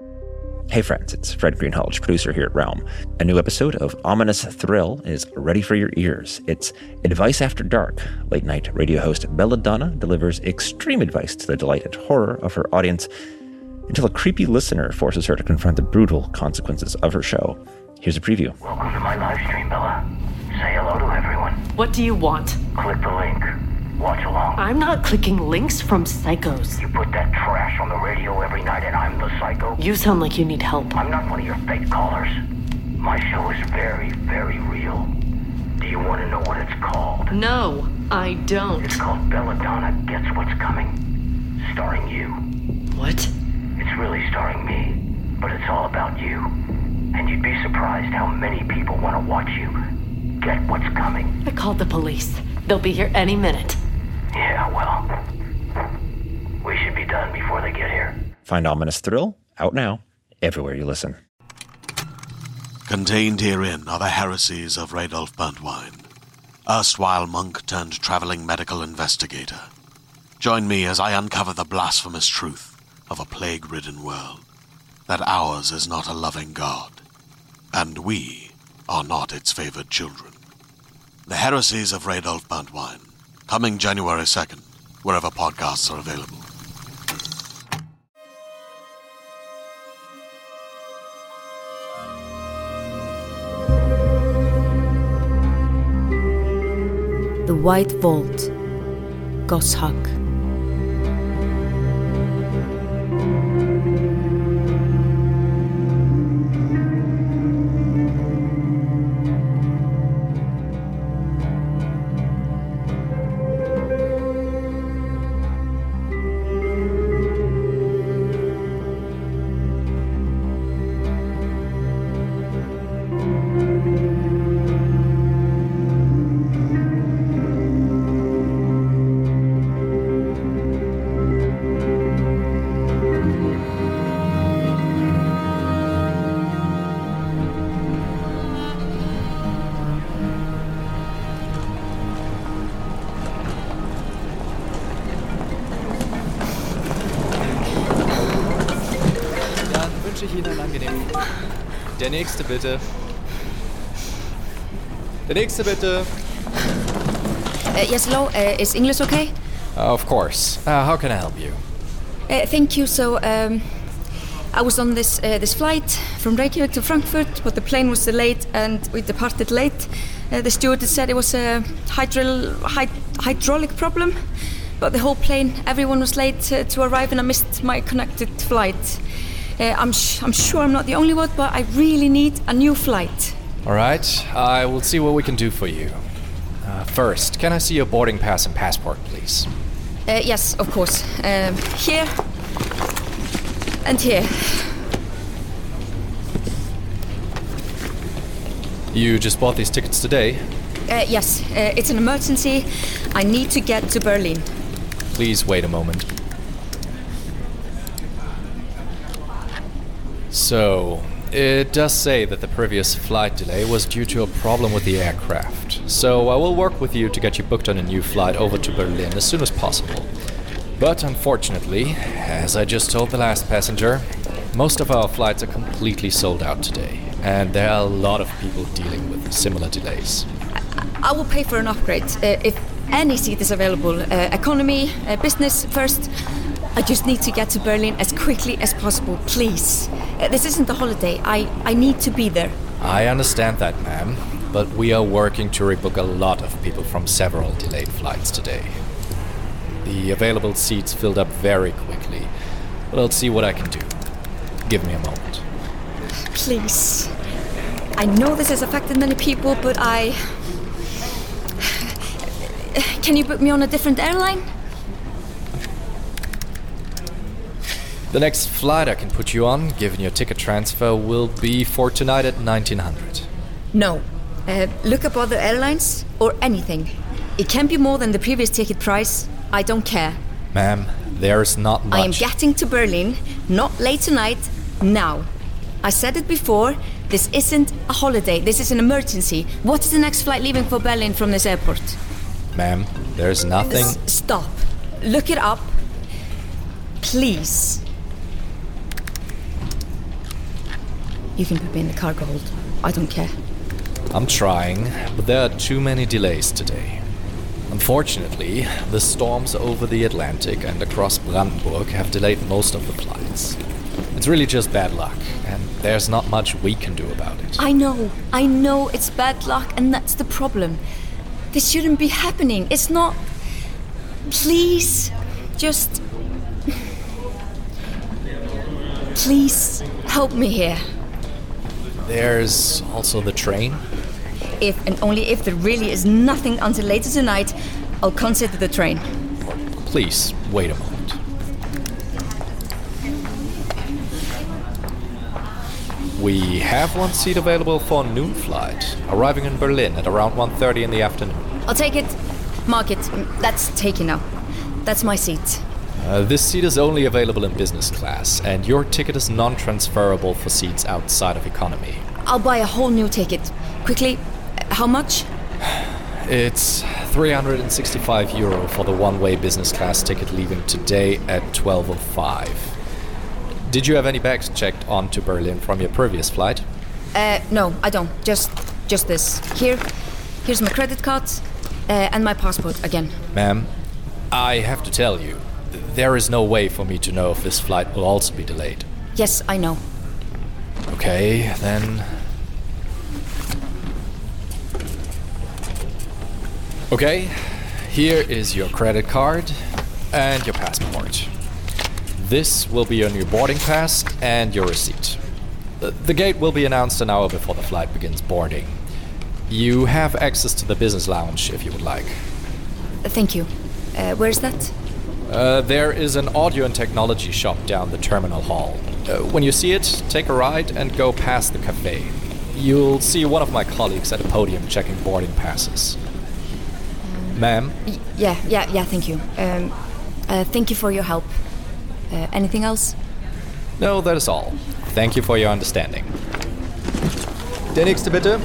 Hey friends, it's Fred Greenhalgh, producer here at Realm. A new episode of Ominous Thrill is ready for your ears. It's Advice After Dark. Late night radio host Belladonna delivers extreme advice to the delight and horror of her audience until a creepy listener forces her to confront the brutal consequences of her show. Here's a preview. Welcome to my live stream, Bella. Say hello to everyone. What do you want? Click the link. Watch along. I'm not clicking links from psychos. You put that trash on the radio every night and I'm the psycho. You sound like you need help. I'm not one of your fake callers. My show is very, very real. Do you want to know what it's called? No, I don't. It's called Belladonna Gets What's Coming. Starring you. What? It's really starring me, but it's all about you. And you'd be surprised how many people want to watch you get what's coming. I called the police. They'll be here any minute. Yeah, well, we should be done before they get here. Find Ominous Thrill out now, everywhere you listen. Contained herein are the heresies of Radolf Burntwine, erstwhile monk turned traveling medical investigator. Join me as I uncover the blasphemous truth of a plague ridden world that ours is not a loving God, and we are not its favored children. The Heresies of Radolf Burntwine, coming January 2nd, wherever podcasts are available. The White Vault, Goshawk. Nächste bitte. Der nächste bitte. Uh, yes, hello. Uh, is English okay? Of course. Uh, how can I help you? Uh, thank you. So, um, I was on this uh, this flight from Reykjavik to Frankfurt, but the plane was delayed and we departed late. Uh, the stewardess said it was a hydrol- hy- hydraulic problem, but the whole plane, everyone was late uh, to arrive, and I missed my connected flight. Uh, I'm sh- I'm sure I'm not the only one, but I really need a new flight. All right. I will see what we can do for you. Uh, first, can I see your boarding pass and passport, please? Uh, yes, of course. Um, here and here. You just bought these tickets today. Uh, yes, uh, it's an emergency. I need to get to Berlin. Please wait a moment. So, it does say that the previous flight delay was due to a problem with the aircraft. So, I will work with you to get you booked on a new flight over to Berlin as soon as possible. But unfortunately, as I just told the last passenger, most of our flights are completely sold out today, and there are a lot of people dealing with similar delays. I will pay for an upgrade uh, if any seat is available. Uh, economy, uh, business first. I just need to get to Berlin as quickly as possible, please. Uh, this isn't a holiday. I, I need to be there. I understand that, ma'am, but we are working to rebook a lot of people from several delayed flights today. The available seats filled up very quickly, but I'll see what I can do. Give me a moment. Please. I know this has affected many people, but I. Can you put me on a different airline? The next flight I can put you on, given your ticket transfer, will be for tonight at 1900. No. Uh, look up other airlines or anything. It can be more than the previous ticket price. I don't care. Ma'am, there's not much. I am getting to Berlin, not late tonight, now. I said it before, this isn't a holiday, this is an emergency. What is the next flight leaving for Berlin from this airport? Ma'am, there's nothing. S- stop. Look it up. Please. You can put me in the cargo hold. I don't care. I'm trying, but there are too many delays today. Unfortunately, the storms over the Atlantic and across Brandenburg have delayed most of the flights. It's really just bad luck, and there's not much we can do about it. I know, I know it's bad luck, and that's the problem. This shouldn't be happening. It's not. Please, just. Please help me here. There's also the train. If and only if there really is nothing until later tonight, I'll consider the train. Please, wait a moment. We have one seat available for noon flight, arriving in Berlin at around 1.30 in the afternoon. I'll take it. Mark it. That's taken now. That's my seat. Uh, this seat is only available in business class, and your ticket is non-transferable for seats outside of economy. I'll buy a whole new ticket. Quickly, how much? It's 365 euro for the one-way business class ticket leaving today at 12.05. Did you have any bags checked on to Berlin from your previous flight? Uh, no, I don't. Just, just this. Here, here's my credit card, uh, and my passport again. Ma'am, I have to tell you, there is no way for me to know if this flight will also be delayed. Yes, I know. Okay, then. Okay, here is your credit card and your passport. This will be your new boarding pass and your receipt. The, gate will be announced an hour before the flight begins boarding. You have access to the business lounge if you would like. Thank you. Uh, where's that? Uh, there is an audio and technology shop down the terminal hall. Uh, when you see it, take a ride and go past the cafe. You'll see one of my colleagues at a podium checking boarding passes. Ma'am, Y- yeah, yeah, yeah. Thank you. Um, uh, thank you for your help. Uh, anything else? no, that is all. Thank you for your understanding. Der nächste bitte.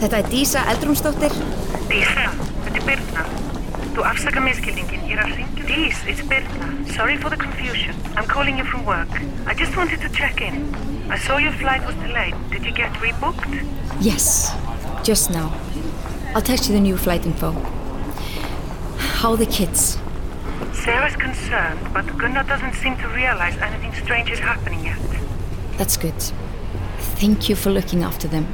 Þetta er Dísa Eldrúnsdóttir. Dísa, þetta Birna. Þú afsaka miskilningin, ég er að ringja. Dís, it's Birna. Sorry for the confusion. I'm calling you from work. I just wanted to check in. I saw your flight was delayed. Did you get rebooked? Yes, just now. I'll text you the new flight info. How are the kids? Sarah's concerned, but Gunnar doesn't seem to realize anything strange is happening yet. That's good. Thank you for looking after them.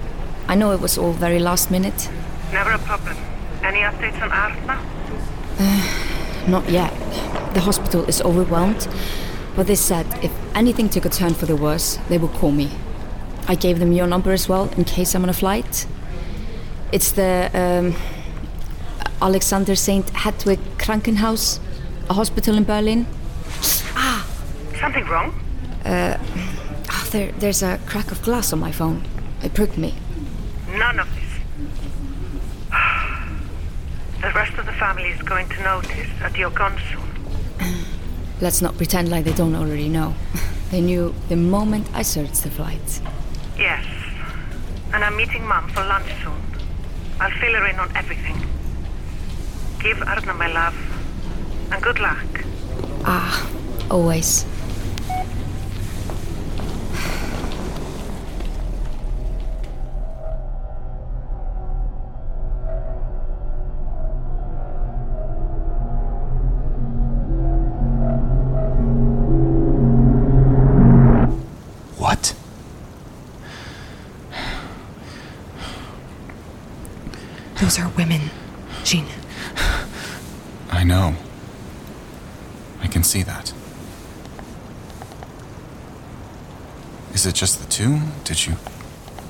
I know it was all very last minute. Never a problem. Any updates on Arna? Not yet. The hospital is overwhelmed, but they said if anything took a turn for the worse, they would call me. I gave them your number as well in case I'm on a flight. It's the um, Alexianer St. Hedwig Krankenhaus, a hospital in Berlin. Ah! Something wrong? Oh, there, there's a crack of glass on my phone. It pricked me. None of. The rest of the family is going to notice that you're gone soon. Let's not pretend like they don't already know. They knew the moment I searched the flight. Yes. And I'm meeting Mum for lunch soon. I'll fill her in on everything. Give Arna my love. And good luck. Ah, always. Those are women, Jean. I know. I can see that. Is it just the two? Did you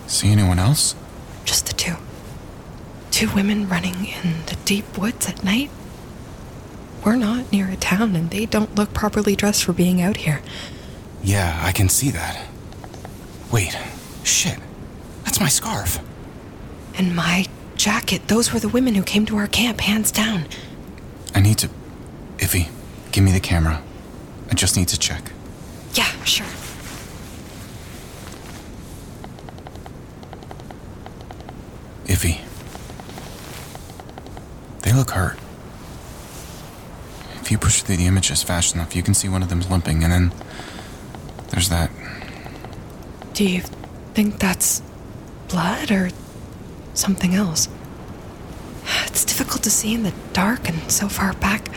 see anyone else? Just the two. Two women running in the deep woods at night. We're not near a town, and they don't look properly dressed for being out here. Yeah, I can see that. Wait, shit. That's my scarf. And my jacket, those were the women who came to our camp, hands down. I need to. Iffy, give me the camera. I just need to check. Yeah, sure. Iffy. They look hurt. If you push through the images fast enough, you can see one of them's limping, and then there's that. Do you think that's blood or something else? It's difficult to see in the dark and so far back.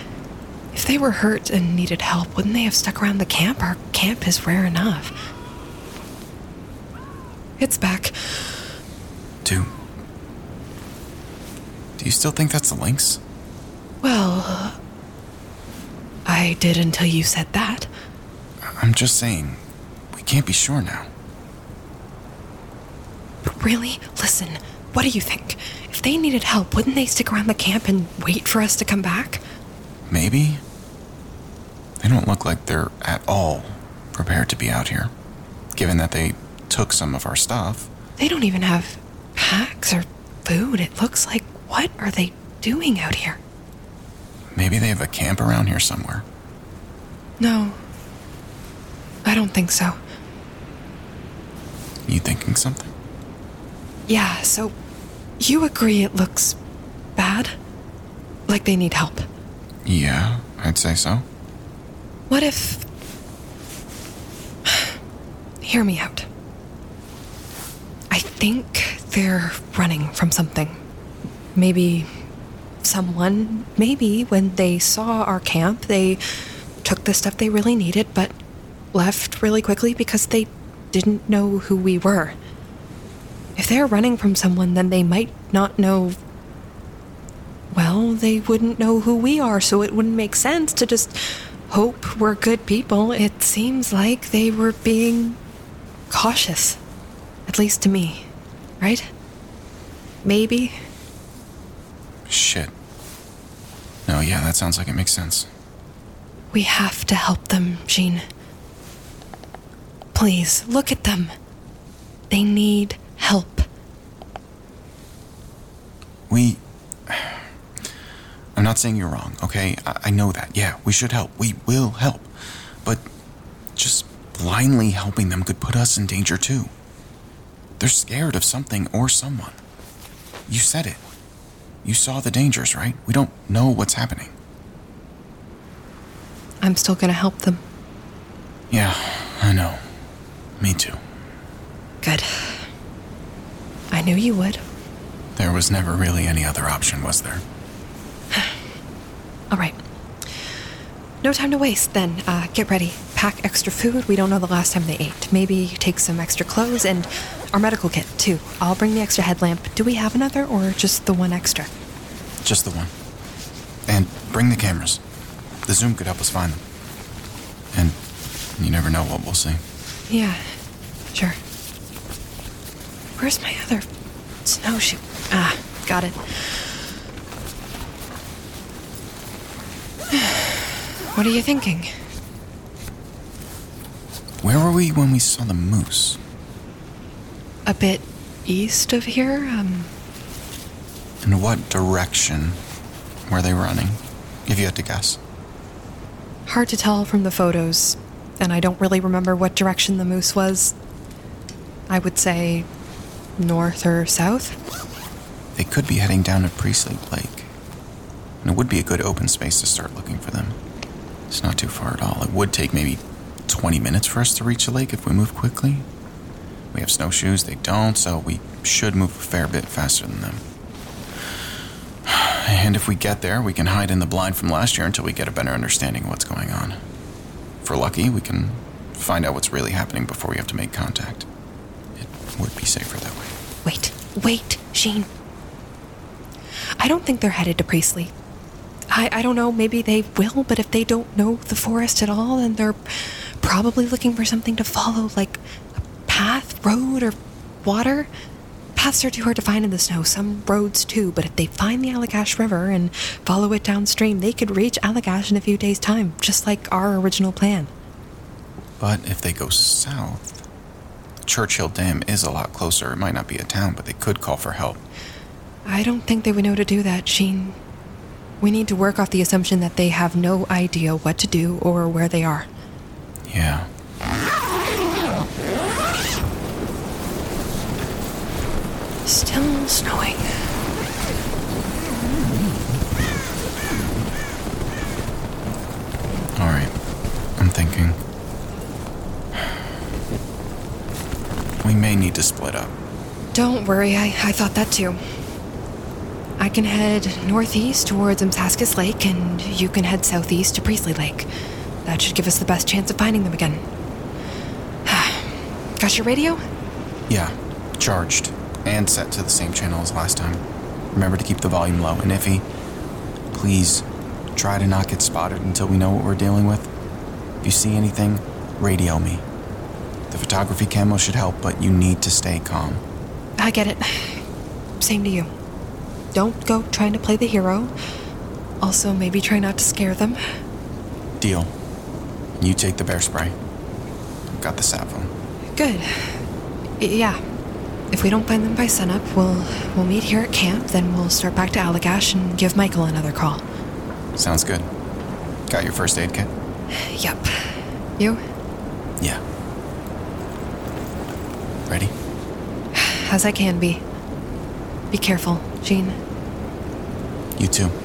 If they were hurt and needed help, wouldn't they have stuck around the camp? Our camp is rare enough. It's back. Do. Do you still think that's the Lynx? Well, I did until you said that. I'm just saying, we can't be sure now. But really? Listen, what do you think? If they needed help, wouldn't they stick around the camp and wait for us to come back? Maybe? They don't look like they're at all prepared to be out here, given that they took some of our stuff. They don't even have packs or food. It looks like, what are they doing out here? Maybe they have a camp around here somewhere. No. I don't think so. You thinking something? Yeah, so you agree it looks bad? Like they need help. Yeah, I'd say so. What if. Hear me out. I think they're running from something. Maybe someone, maybe when they saw our camp, they took the stuff they really needed, but left really quickly because they didn't know who we were. If they're running from someone, then they might not know. Well, they wouldn't know who we are, so it wouldn't make sense to just hope we're good people. It seems like they were being cautious. At least to me. Right? Maybe. Shit. No, yeah, that sounds like it makes sense. We have to help them, Jean. Please, look at them. They need help. We. I'm not saying you're wrong, okay? I, I know that. Yeah, we should help. We will help. But just blindly helping them could put us in danger too. They're scared of something or someone. You said it. You saw the dangers, right? We don't know what's happening. I'm still gonna help them. Yeah, I know. Me too. Good. I knew you would. There was never really any other option, was there? All right. No time to waste then. Uh, get ready. Pack extra food. We don't know the last time they ate. Maybe take some extra clothes and our medical kit, too. I'll bring the extra headlamp. Do we have another or just the one extra? Just the one. And bring the cameras. The zoom could help us find them. And you never know what we'll see. Yeah, sure. Where's my other snowshoe? Ah, got it. What are you thinking? Where were we when we saw the moose? A bit east of here? Um, In what direction were they running? If you had to guess. hard to tell from the photos, and I don't really remember what direction the moose was. I would say north or south. They could be heading down to Priestley Lake. And it would be a good open space to start looking for them. It's not too far at all. It would take maybe 20 minutes for us to reach the lake if we move quickly. We have snowshoes, they don't, so we should move a fair bit faster than them. And if we get there, we can hide in the blind from last year until we get a better understanding of what's going on. If we're lucky, we can find out what's really happening before we have to make contact. It would be safer that way. Wait, wait, Jean. I don't think they're headed to Priestley. I, I don't know, maybe they will, but if they don't know the forest at all, then they're probably looking for something to follow, like a path, road, or water. Paths are too hard to find in the snow, some roads too, but if they find the Allagash River and follow it downstream, they could reach Allagash in a few days' time, just like our original plan. But if they go south, Churchill Dam is a lot closer. It might not be a town, but they could call for help. I don't think they would know to do that, Jean. We need to work off the assumption that they have no idea what to do or where they are. Yeah. Still snowing. All right. I'm thinking. We may need to split up. Don't worry, I, I thought that too. I can head northeast towards Umsaskis Lake, and you can head southeast to Priestley Lake. That should give us the best chance of finding them again. Got your radio? Yeah, charged and set to the same channel as last time. Remember to keep the volume low, and Iffy, please try to not get spotted until we know what we're dealing with. If you see anything, radio me. The photography camo should help, but you need to stay calm. I get it. Same to you. Don't go trying to play the hero. Also, maybe try not to scare them. Deal. You take the bear spray. I've got the sat phone. Good. Yeah. If we don't find them by sunup, we'll we'll meet here at camp. Then we'll start back to Allagash and give Michael another call. Sounds good. Got your first aid kit? Yep. You? Yeah. Ready? As I can be. Be careful, Jean. You too.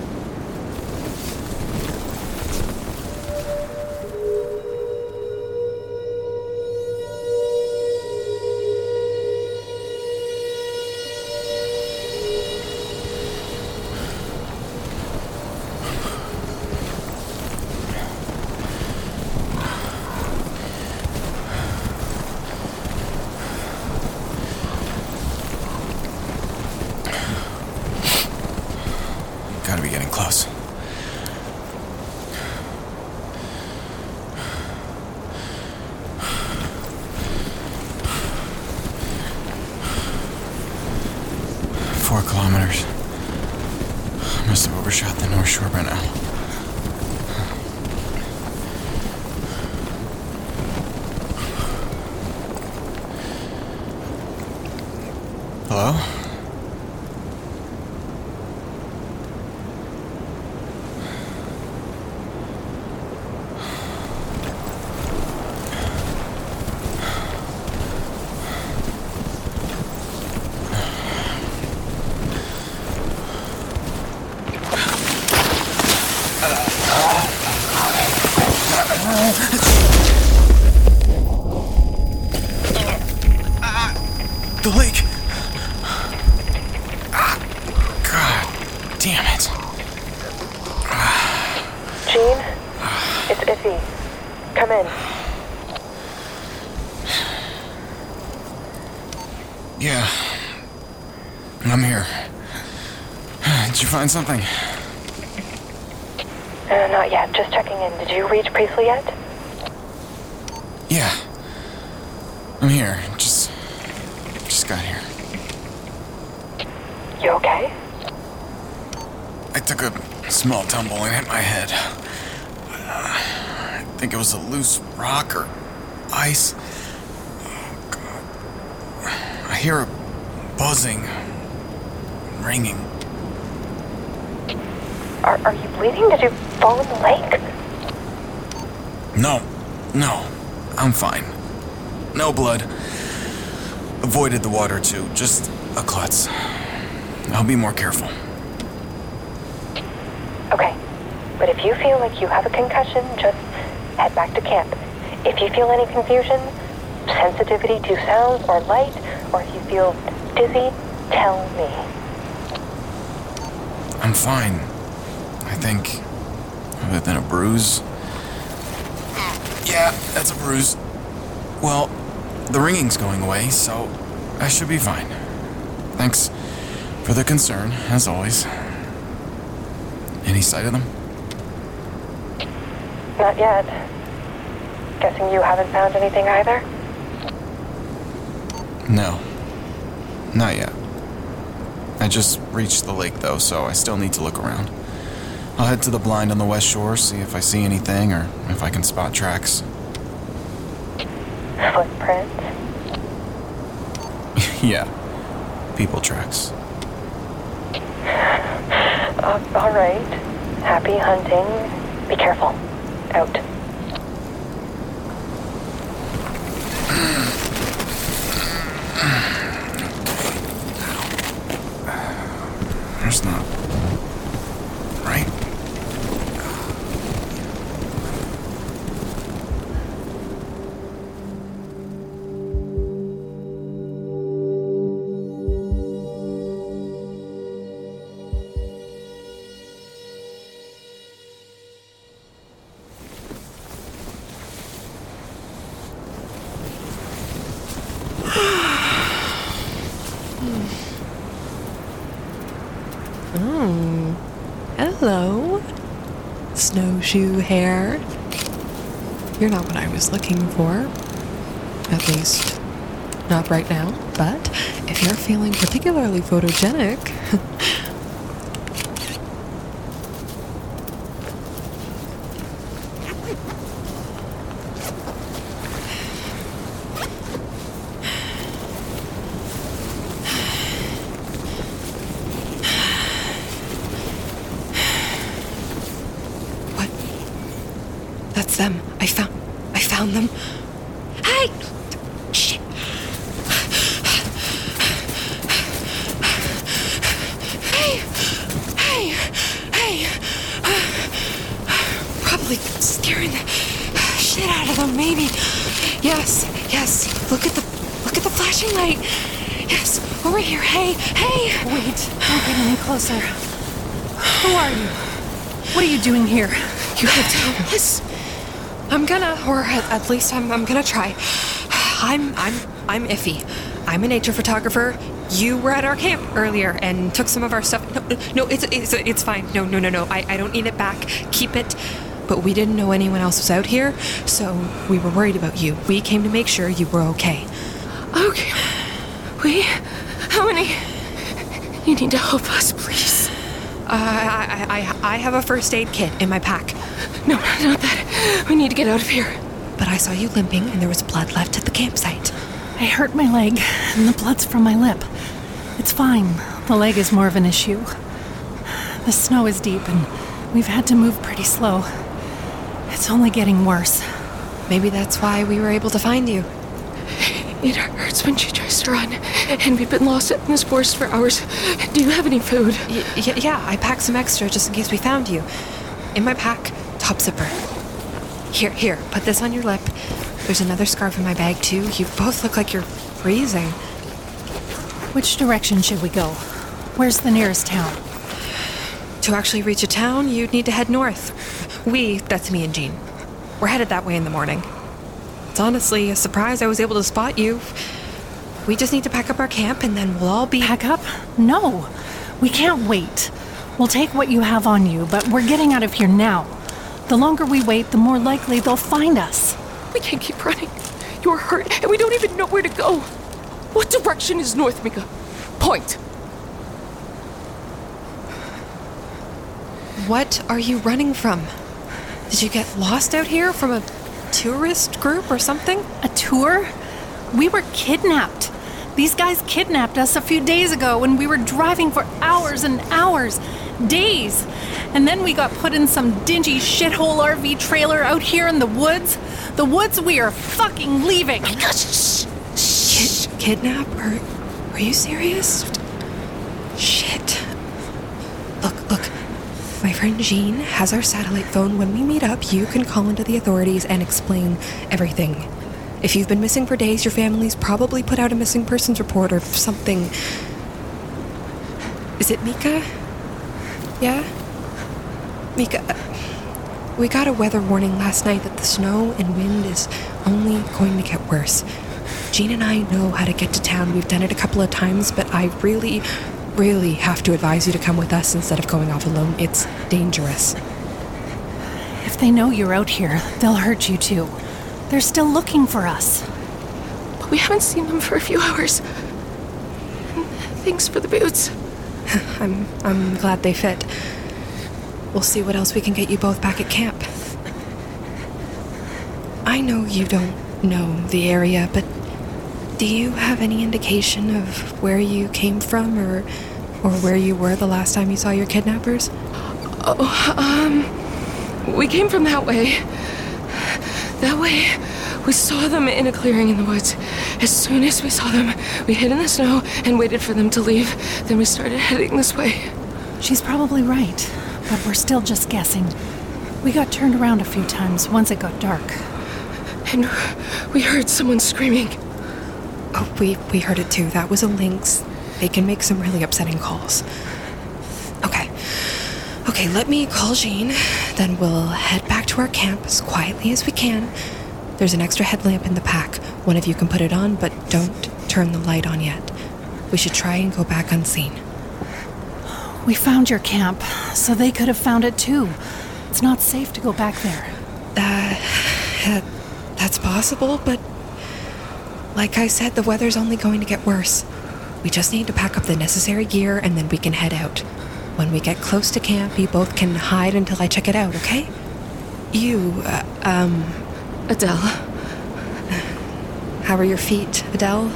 The lake! God damn it. Jean? It's Iffy. Come in. Yeah. I'm here. Did you find something? Uh, not yet. Just checking in. Did you reach Priestley yet? Yeah. I'm here. Just. Just got here. You okay? I took a small tumble and hit my head. I think it was a loose rock or ice. Oh, God. I hear a buzzing, ringing. Are, are you bleeding? Did you fall in the lake? No, no, I'm fine. No blood. Avoided the water too, just a klutz. I'll be more careful. Okay. But if you feel like you have a concussion, just head back to camp. If you feel any confusion, sensitivity to sound or light, or if you feel dizzy, tell me. I'm fine. I think. Other than a bruise. Yeah, that's a bruise. Well, the ringing's going away, so I should be fine. Thanks for the concern, as always. Any sight of them? Not yet. Guessing you haven't found anything either? No. Not yet. I just reached the lake, though, so I still need to look around. I'll head to the blind on the west shore, see if I see anything or if I can spot tracks. Footprints? yeah. People tracks. Uh, all right. Happy hunting. Be careful. Out. You're not what I was looking for. At least, not right now. But if you're feeling particularly photogenic, what? That's them. I found. I found them. Hey! Shit. Hey! Hey! Hey! Probably scaring the shit out of them, maybe. Yes, yes. Look at the look at the flashing light. Yes, over here. Hey, hey! Wait, don't get any closer. Who are you? What are you doing here? You have to help us. I'm gonna, or at, least I'm, I'm gonna try. I'm, I'm, I'm iffy. I'm a nature photographer. You were at our camp earlier and took some of our stuff. No, no, it's, it's, it's fine. No, no, no, no. I, I don't need it back. Keep it. But we didn't know anyone else was out here, so we were worried about you. We came to make sure you were okay. Okay. We. How many? You need to help us, please. Uh, I, I, I, I have a first aid kit in my pack. No, not that. We need to get out of here. But I saw you limping and there was blood left at the campsite. I hurt my leg, and the blood's from my lip. It's fine. The leg is more of an issue. The snow is deep, and we've had to move pretty slow. It's only getting worse. Maybe that's why we were able to find you. It hurts when she tries to run, and we've been lost in this forest for hours. Do you have any food? Y- yeah, I packed some extra just in case we found you. In my pack, top zipper. Here, here, put this on your lip. There's another scarf in my bag too. You both look like you're freezing. Which direction should we go? Where's the nearest town? To actually reach a town, you'd need to head north. We, that's me and Jean. We're headed that way in the morning. It's honestly a surprise I was able to spot you. We just need to pack up our camp and then we'll all be. Pack up? No. We can't wait. We'll take what you have on you, but we're getting out of here now. The longer we wait, the more likely they'll find us. We can't keep running. You're hurt, and we don't even know where to go. What direction is north, Mika? Point. What are you running from? Did you get lost out here from a tourist group or something? A tour? We were kidnapped. These guys kidnapped us a few days ago when we were driving for hours and hours, days. And then we got put in some dingy shithole RV trailer out here in the woods. The woods we are fucking leaving. Shh, Kid- kidnap? Are, are you serious? Shit. Look, look. My friend Jean has our satellite phone. When we meet up, you can call into the authorities and explain everything. If you've been missing for days, your family's probably put out a missing persons report or something. Is it Mika? Yeah? Mika, we got a weather warning last night that the snow and wind is only going to get worse. Jean and I know how to get to town. We've done it a couple of times, but I really, really have to advise you to come with us instead of going off alone. It's dangerous. If they know you're out here, they'll hurt you too. They're still looking for us. But we haven't seen them for a few hours. Thanks for the boots. I'm I'm glad they fit. We'll see what else we can get you both back at camp. I know you don't know the area, but do you have any indication of where you came from or or where you were the last time you saw your kidnappers? Oh, um, we came from that way. That way, we saw them in a clearing in the woods. As soon as we saw them, we hid in the snow and waited for them to leave. Then we started heading this way. She's probably right, but we're still just guessing. We got turned around a few times once it got dark. And we heard someone screaming. Oh, we we heard it too. That was a lynx. They can make some really upsetting calls. Okay. Let me call Jean. Then we'll head back to our camp as quietly as we can. There's an extra headlamp in the pack. One of you can put it on, but don't turn the light on yet. We should try and go back unseen. We found your camp, so they could have found it too. It's not safe to go back there. Uh, that's possible, but like I said, the weather's only going to get worse. We just need to pack up the necessary gear and then we can head out. When we get close to camp, you both can hide until I check it out, okay? You, uh, um, Adele. How are your feet, Adele?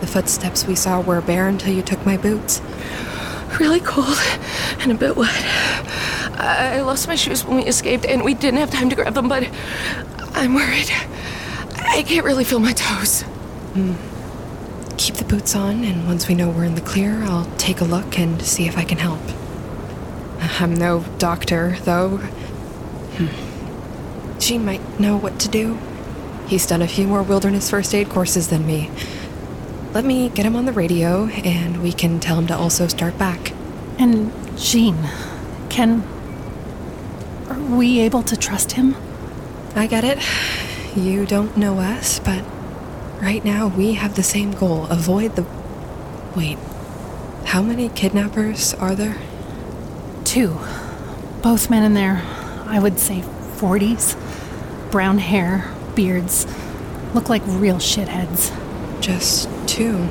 The footsteps we saw were bare until you took my boots. Really cold and a bit wet. I lost my shoes when we escaped, and we didn't have time to grab them, but I'm worried. I can't really feel my toes. Hmm. Keep the boots on, and once we know we're in the clear, I'll take a look and see if I can help. I'm no doctor, though. Hmm. Jean might know what to do. He's done a few more wilderness first aid courses than me. Let me get him on the radio, and we can tell him to also start back. And Jean, can. Are we able to trust him? I get it. You don't know us, but right now we have the same goal avoid the. Wait. How many kidnappers are there? Two. Both men in their, I would say, 40s. Brown hair, beards. Look like real shitheads. Just two.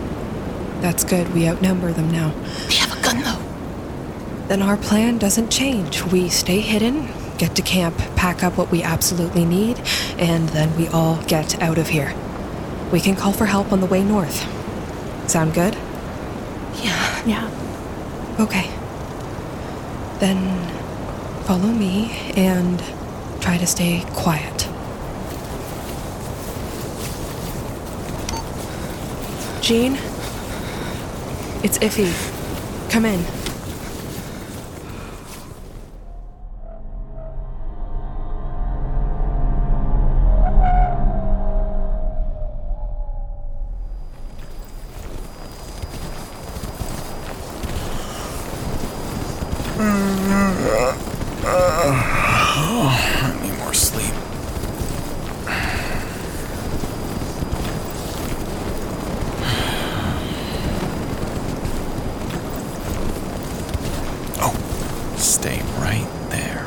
That's good. We outnumber them now. We have a gun, though. Then our plan doesn't change. We stay hidden, get to camp, pack up what we absolutely need, and then we all get out of here. We can call for help on the way north. Sound good? Yeah. Yeah. Okay. Then follow me and try to stay quiet. Jean? It's Iffy. Come in. I need more sleep. Oh, stay right there.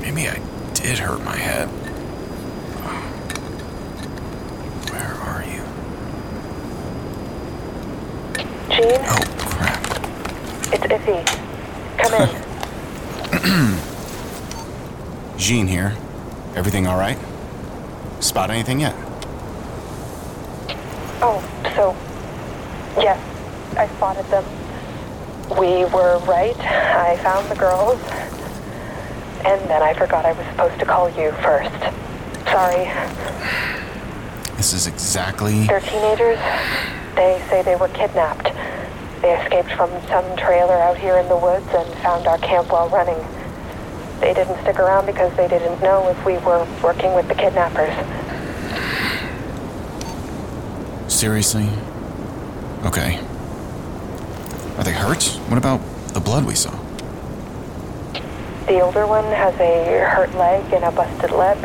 Maybe I did hurt my head. Where are you? Jean, Oh, crap. it's Iffy. Come in. Jean here. Everything all right? Spot anything yet? oh, so. Yes, I spotted them. We were right. I found the girls. And then I forgot I was supposed to call you first. Sorry. This is exactly. They're teenagers. They say they were kidnapped. They escaped from some trailer out here in the woods and found our camp while running. They didn't stick around because they didn't know if we were working with the kidnappers. Seriously? Okay. Are they hurt? What about the blood we saw? The older one has a hurt leg and a busted lip.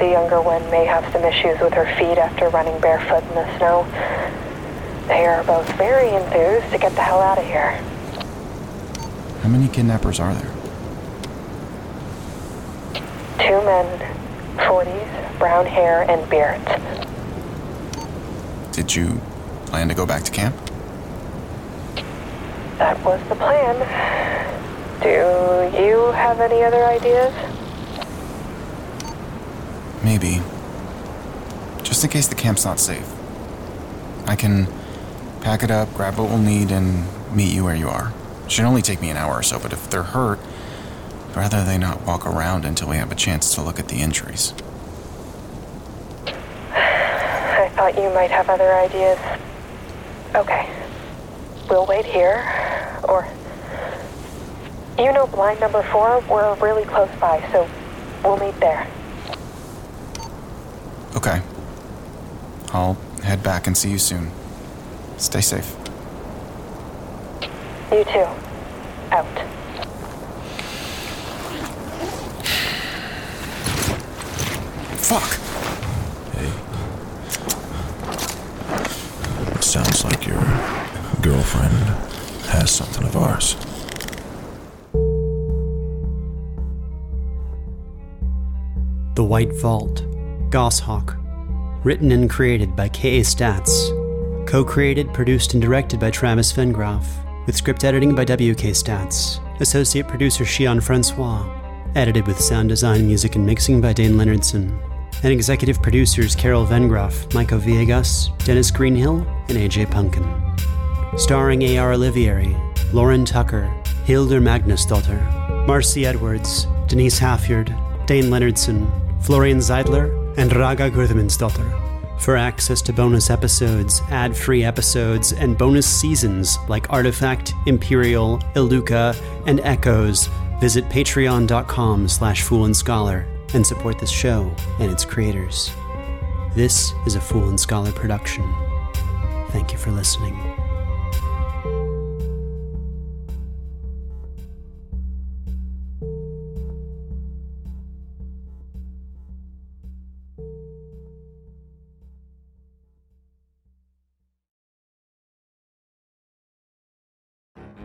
The younger one may have some issues with her feet after running barefoot in the snow. They are both very enthused to get the hell out of here. How many kidnappers are there? Two men, 40s, brown hair and beards. Did you plan to go back to camp? That was the plan. Do you have any other ideas? Maybe. Just in case the camp's not safe. I can pack it up, grab what we'll need, and meet you where you are. It Should only take me an hour or so, but if they're hurt, I'd rather they not walk around until we have a chance to look at the injuries. I thought you might have other ideas. Okay. We'll wait here. Or. You know blind number four? We're really close by, so we'll meet there. Okay. I'll head back and see you soon. Stay safe. You too. Out. Fuck! Hey. Sounds like you're girlfriend has something of ours. The White Vault, Goshawk. Written and created by K.A. Statz. Co created, produced, and directed by Travis Vengroff. With script editing by W.K. Statz. Associate producer Shion Francois. Edited with sound design, music, and mixing by Dayn Leonardson. And executive producers Carol Vengroff, Maico Villegas, Dennis Greenhill, and AJ Punk'n. Starring A.R. Olivieri, Lauren Tucker, Hildur Magnusdottir, Marcy Edwards, Denise Halfyard, Dayn Leonardson, Florian Seidler, and Ragga Gudmundsdottir. For access to bonus episodes, ad free episodes, and bonus seasons like Artifact, Imperial, Iluka, and Echoes, visit patreon.com slash fool and scholar and support this show and its creators. This is a Fool and Scholar production. Thank you for listening.